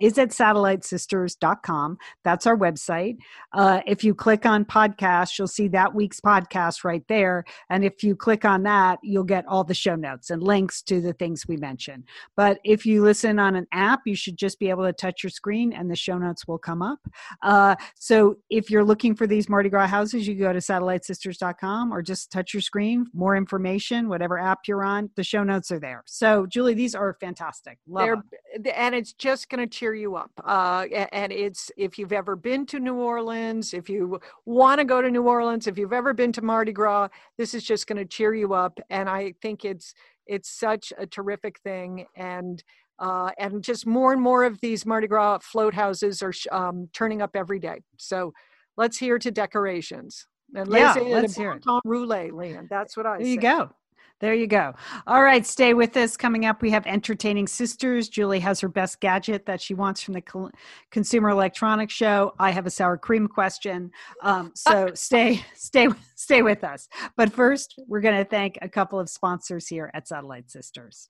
is at satellitesisters.com. That's our website. Uh, if you click on podcast, you'll see that week's podcast right there. And if you click on that, you'll get all the show notes and links to the things we mentioned. But if you listen on an app, you should just be able to touch your screen and the show notes will come up. Uh, so if you're looking for these Mardi Gras houses, you go to satellitesisters.com or just touch your screen. More information, whatever app you're on, the show notes are there. So, Julie, these are fantastic. Love them. And it's just going to cheer you up. Uh, and it's if you've ever been to New Orleans, if you want to go to New Orleans, if you've ever been to Mardi Gras, this is just going to cheer you up. And I think it's it's such a terrific thing. And uh, and just more and more of these Mardi Gras float houses are um, turning up every day. So let's hear to decorations. And yeah, let's hear it. Roulette, Lian. That's what I. There say. you go. There you go. All right, stay with us. Coming up, we have entertaining sisters. Julie has her best gadget that she wants from the Consumer Electronics Show. I have a sour cream question. Um, so [LAUGHS] stay, stay, stay with us. But first, we're going to thank a couple of sponsors here at Satellite Sisters.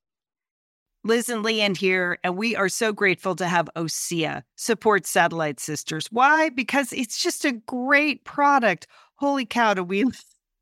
Liz and Lian here, and we are so grateful to have OSEA support Satellite Sisters. Why? Because it's just a great product. Holy cow, do we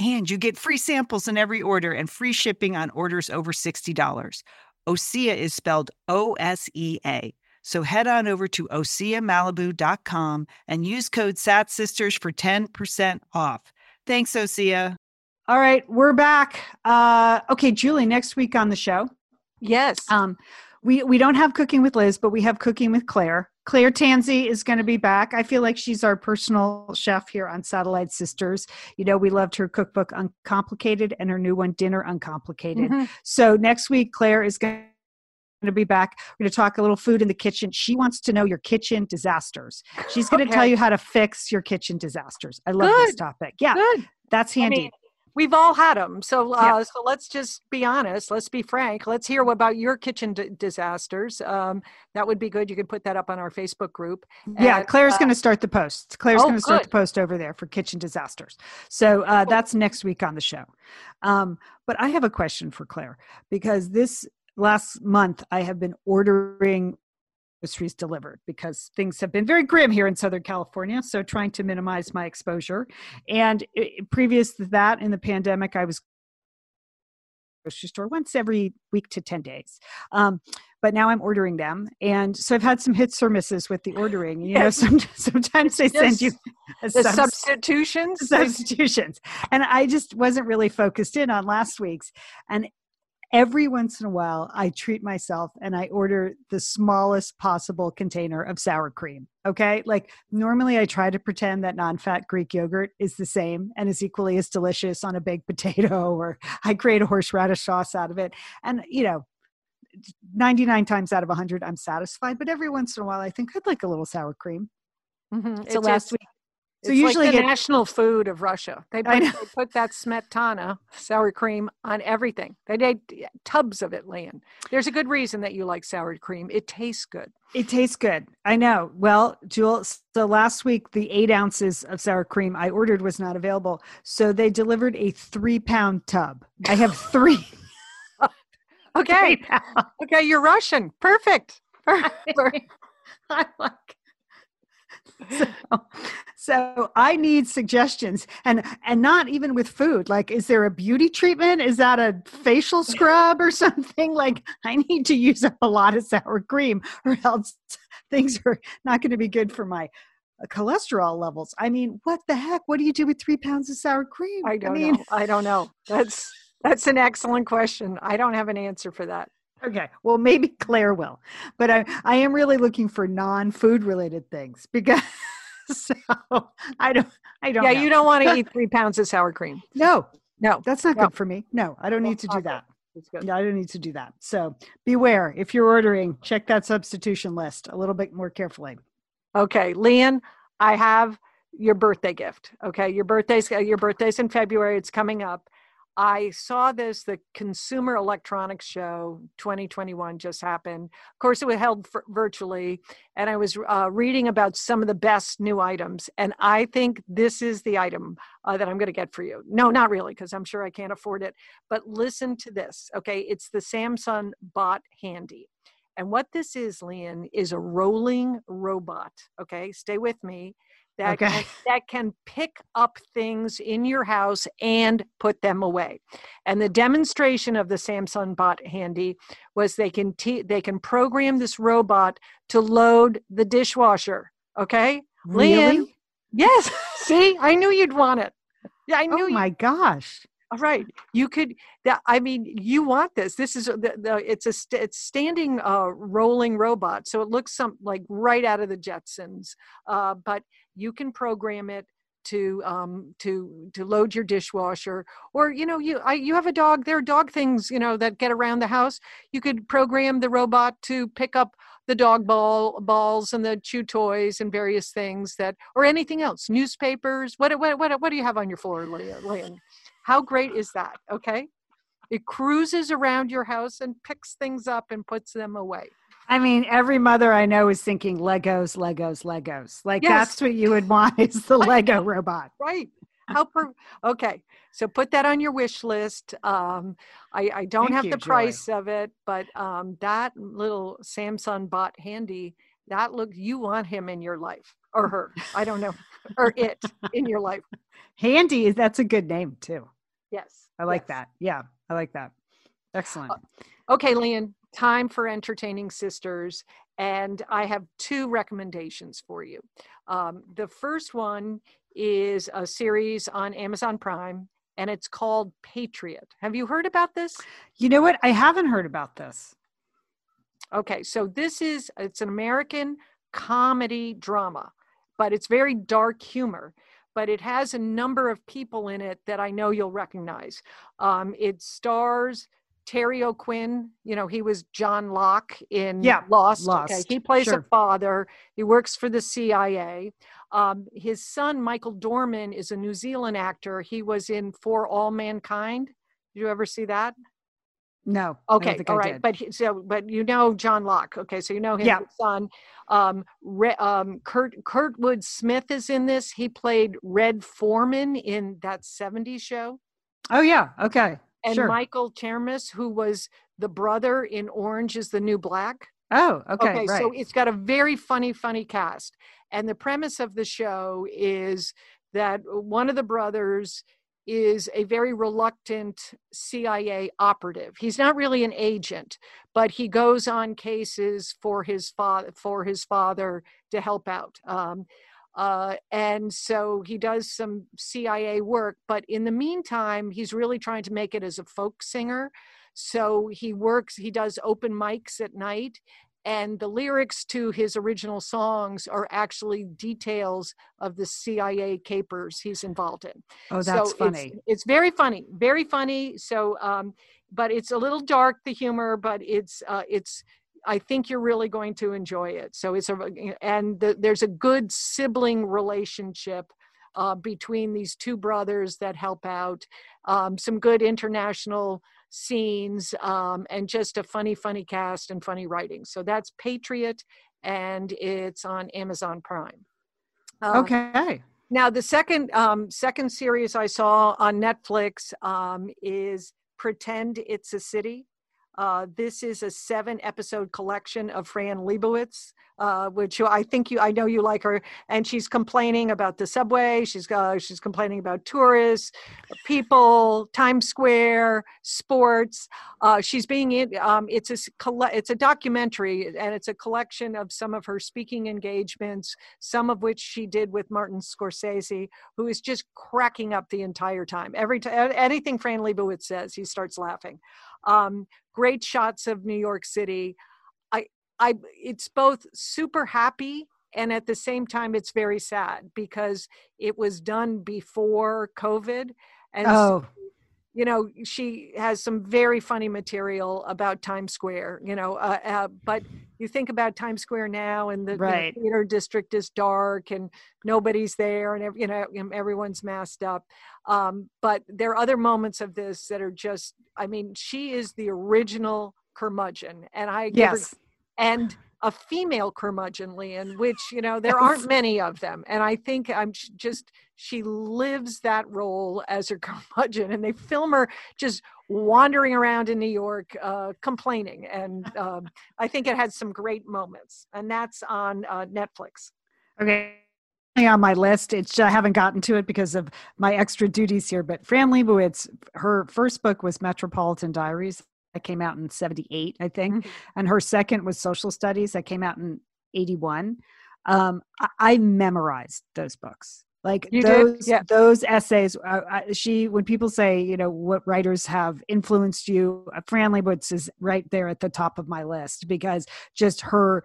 And you get free samples in every order and free shipping on orders over $60. Osea is spelled O S E A. So head on over to OseaMalibu.com and use code SATSisters for 10% off. Thanks, Osea. All right, we're back. Uh, okay, Julie, next week on the show. Yes. Um, we we don't have cooking with Liz, but we have cooking with Claire. Claire Tansey is going to be back. I feel like she's our personal chef here on Satellite Sisters. You know, we loved her cookbook Uncomplicated and her new one Dinner Uncomplicated. Mhm. So next week, Claire is going to be back. We're going to talk a little food in the kitchen. She wants to know your kitchen disasters. She's going to tell you how to fix your kitchen disasters. I love this topic. Yeah, Good. that's I handy. mean, we've all had them. So, uh, Yeah. so let's just be honest. Let's be frank. Let's hear about your kitchen d- disasters. Um, that would be good. You can put that up on our Facebook group. yeah, And, Claire's uh, going to start the post. Claire's oh, going to start the post over there for kitchen disasters. So uh, that's next week on the show. Um, but I have a question for Claire because this last month I have been ordering groceries delivered because things have been very grim here in Southern California. So trying to minimize my exposure. And i- previous to that, in the pandemic, I was grocery store once every week to 10 days. Um, but now I'm ordering them. And so I've had some hits or misses with the ordering. You know, some, [LAUGHS] sometimes they send you The subs- substitutions. substitutions. And I just wasn't really focused in on last week's. And every once in a while, I treat myself and I order the smallest possible container of sour cream. Okay. Like normally I try to pretend that non fat Greek yogurt is the same and is equally as delicious on a baked [LAUGHS] potato, or I create a horseradish sauce out of it. And, you know, 99 times out of 100, I'm satisfied. But every once in a while, I think I'd like a little sour cream. Mm-hmm. So It's- last it's- week, so it's usually like the get- national food of Russia. They put, they put that smetana sour cream on everything. They did tubs of it, Lian. There's a good reason that you like sour cream. It tastes good. It tastes good. I know. Well, Jewel, so last week the eight ounces of sour cream I ordered was not available. So they delivered a three pound tub. I have [LAUGHS] three. Okay, three okay, you're Russian. Perfect. [LAUGHS] Perfect. [LAUGHS] I'm like, [LAUGHS] so, so I need suggestions and and not even with food. Like, is there a beauty treatment? Is that a facial scrub or something? Like, I need to use up a lot of sour cream, or else things are not going to be good for my uh, cholesterol levels. I mean, what the heck? What do you do with three pounds of sour cream? I don't mean, know. I don't know. That's that's an excellent question. I don't have an answer for that. Okay, well, maybe [LAUGHS] Claire will, but I I am really looking for non-food related things because [LAUGHS] so I don't I don't. yeah, know. you don't want to [LAUGHS] eat three pounds of sour cream. No, No, that's not No. good for me. No, I don't need to do that. it's good. No, I don't need to do that. So beware if you're ordering, check that substitution list a little bit more carefully. Okay, Lian, I have your birthday gift. Okay, your birthday's your birthday's in February. It's coming up. I saw this. The Consumer Electronics Show 2021 just happened. Of course, it was held vir- virtually, and I was uh, reading about some of the best new items. And I think this is the item uh, that I'm going to get for you. No, not really, because I'm sure I can't afford it. But listen to this. Okay, it's the Samsung Bot Handy. And what this is, Lian, is a rolling robot. Okay, stay with me. That, Okay. can, that can pick up things in your house and put them away. And the demonstration of the Samsung Bot Handy was they can te- they can program this robot to load the dishwasher. Okay. Really? Yes. [LAUGHS] See, I knew you'd want it. Yeah, I knew Oh you my gosh. all right, you could. That I mean, you want this. This is the, the it's a st- it's standing uh, rolling robot, so it looks some like right out of the Jetsons. Uh, but you can program it to um to to load your dishwasher or you know you I, you have a dog there are dog things you know that get around the house. You could program the robot to pick up the dog ball balls and the chew toys and various things that or anything else newspapers. What what what, what do you have on your floor Lian? how great is that? Okay? It cruises around your house and picks things up and puts them away I mean, every mother I know is thinking Legos, Legos, Legos. Like Yes. that's what you would want is the Lego robot. right how per- okay so put that on your wish list um i i don't Thank have you, the Joy. price of it but um that little samsung bot handy that look you want him in your life or her i don't know or it in your life Handy that's a good name too. yes I like yes. that. Yeah, I like that. Excellent. Okay, Lian, time for entertaining sisters. And I have two recommendations for you. Um, the first one is a series on Amazon Prime, and it's called Patriot. Have you heard about this? You know what? I haven't heard about this. Okay, so this is it's an American comedy drama, but it's very dark humor. But it has a number of people in it that I know you'll recognize. Um, it stars Terry O'Quinn, you know, he was John Locke in Yeah, Lost. Lost, Okay, he plays sure. a father. He works for the CIA. Um, his son, Michael Dorman, is a New Zealand actor. He was in For All Mankind. Did you ever see that? No. Okay, all right, but he- so but you know John Locke. Okay, so you know his Yeah. son. Um, Re, um, Kurt Kurtwood Smith is in this. He played Red Foreman in that '70s show Oh yeah. Okay. And sure. Michael Chernus, who was the brother in Orange is the New Black. oh, okay. right. so it's got a very funny, funny cast. And the premise of the show is that one of the brothers is a very reluctant CIA operative. He's not really an agent, but he goes on cases for his father for his father to help out. Um, uh, and so he does some CIA work, but in the meantime, he's really trying to make it as a folk singer. So he works, he does open mics at night, and the lyrics to his original songs are actually details of the CIA capers he's involved in. oh, So that's it's- funny. It's, very funny, very funny. So, um, but it's a little dark, the humor, but it's uh, it's. I think you're really going to enjoy it. So it's a and the, there's a good sibling relationship uh, between these two brothers that help out. Um, some good international scenes um, and just a funny, funny cast and funny writing. So that's Patriot, and it's on Amazon Prime. Uh, okay. now the second um, second series I saw on Netflix um, is Pretend It's a City. Uh, this is a seven episode collection of Fran Lebowitz, uh, which I think you I know you like her, and she's complaining about the subway. She's uh, she's complaining about tourists, people, Times Square, sports. Uh, she's being in. Um, it's a it's a documentary, and it's a collection of some of her speaking engagements, some of which she did with Martin Scorsese, who is just cracking up the entire time. Every time anything Fran Lebowitz says, he starts laughing. Um, great shots of New York City. I, I, it's both super happy and at the same time it's very sad because it was done before COVID, and so Oh, you know she has some very funny material about times square you know uh, uh, but you think about times square now and the Right. theater district is dark and nobody's there and you know everyone's masked up um, but there are other moments of this that are just i mean she is the original curmudgeon and i give her yes. and a female curmudgeon, Lian, which you know there aren't many of them, and I think I'm just she lives that role as her [LAUGHS] curmudgeon, and they film her just wandering around in New York, uh, complaining, and um, I think it had some great moments, and that's on uh, Netflix. Okay. On my list, it's I haven't gotten to it because of my extra duties here. But Fran Lebowitz, her first book was Metropolitan Diaries. That came out in '78, I think, Mhm. and her second was Social Studies. That came out in '81. Um, I, I memorized those books. Like You those Yeah. those essays. Uh, I, she when people say you know what writers have influenced you, uh, Fran Lebowitz is right there at the top of my list because just her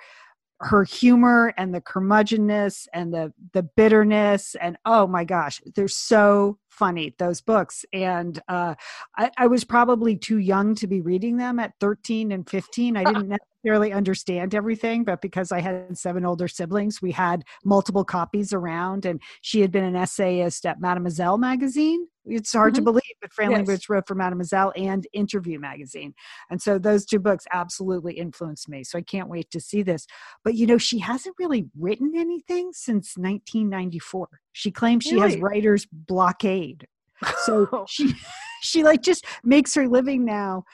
her humor and the curmudgeonness and the the bitterness and oh my gosh they're so funny those books. And uh I, I was probably too young to be reading them at 13 and 15 i didn't necessarily understand everything but because i had seven older siblings we had multiple copies around and she had been an essayist at mademoiselle magazine. It's hard to Mhm. believe but fran Yes. Wrote for mademoiselle and interview magazine and so those two books absolutely influenced me so i can't wait to see this. But you know she hasn't really written anything since 1994 she claims she has writer's blockade. So [LAUGHS] she [LAUGHS] she like just makes her living now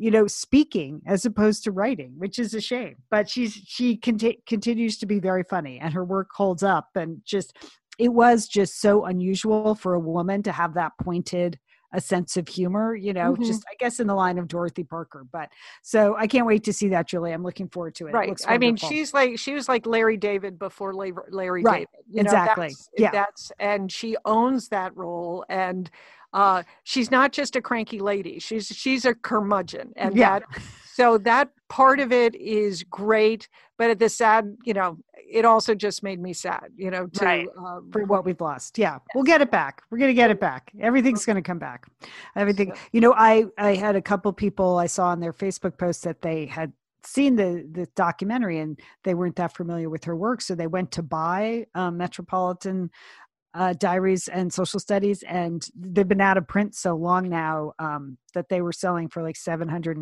you know speaking as opposed to writing which is a shame but she's she conti- continues to be very funny and her work holds up and just it was just so unusual for a woman to have that pointed a sense of humor you know Mhm. just i guess in the line of dorothy parker but so i can't wait to see that julie i'm looking forward to it, It Right. looks I mean, she's like she was like Larry David before Larry, Larry Right. David. You know, Exactly. that's- Yeah. That's and she owns that role, and uh, she's not just a cranky lady. She's she's a curmudgeon, and Yeah. that so that part of it is great, but at the sad, you know, it also just made me sad, you know, to Right. um, for what we've lost. Yeah, we'll get it back. We're gonna get it back. Everything's gonna come back. Everything. You know, I I had a couple people I saw on their Facebook post that they had seen the the documentary and they weren't that familiar with her work, so they went to buy um, Metropolitan. Uh, diaries and social studies and they've been out of print so long now um, that they were selling for like $720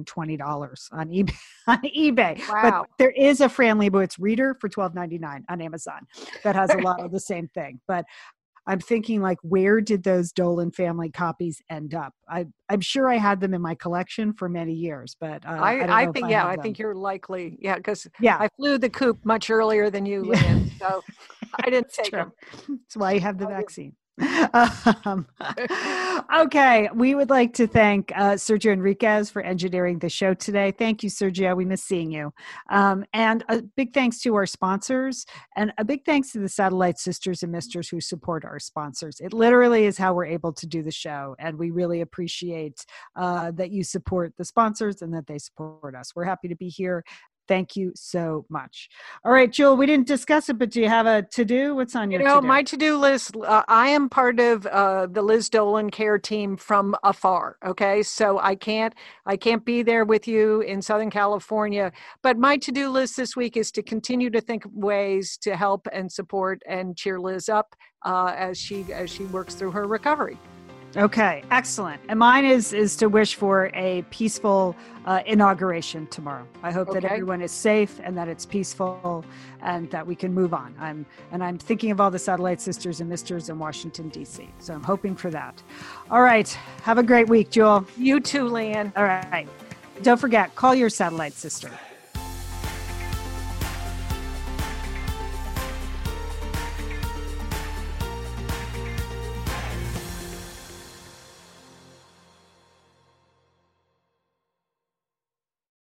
on ebay [LAUGHS] on ebay Wow. but there is a Fran Lebowitz reader for $12.99 on amazon that has a [LAUGHS] lot of the same thing. But I'm thinking like, where did those Dolan family copies end up? I I'm sure I had them in my collection for many years, but uh, I, I, if think, yeah, have I think you're likely, yeah, because yeah, I flew the coop much earlier than you, [LAUGHS] Yeah. Lynn, so [LAUGHS] I didn't take them. [LAUGHS] that's why you have the Oh, vaccine. um, [LAUGHS] okay, we would like to thank uh, Sergio Enriquez for engineering the show today. Thank you, Sergio. We miss seeing you. Um, and a big thanks to our sponsors, and a big thanks to the Satellite Sisters and Misters who support our sponsors. It literally is how we're able to do the show, and we really appreciate uh, that you support the sponsors and that they support us. We're happy to be here. Thank you so much. All right, Jewel, we didn't discuss it, but do you have a to do? What's on your? You know, to-do? my to-do list. Uh, I am part of uh, the Liz Dolan care team from afar. Okay, so I can't, I can't be there with you in Southern California. But my to-do list this week is to continue to think of ways to help and support and cheer Liz up uh, as she as she works through her recovery. Okay, excellent. And mine is is to wish for a peaceful uh, inauguration tomorrow. I hope that everyone is safe and that it's peaceful and that we can move on. I'm and I'm thinking of all the satellite sisters and misters in Washington D.C. So I'm hoping for that. All right, have a great week, Jewel. You too, Lian. All right, don't forget, call your satellite sister.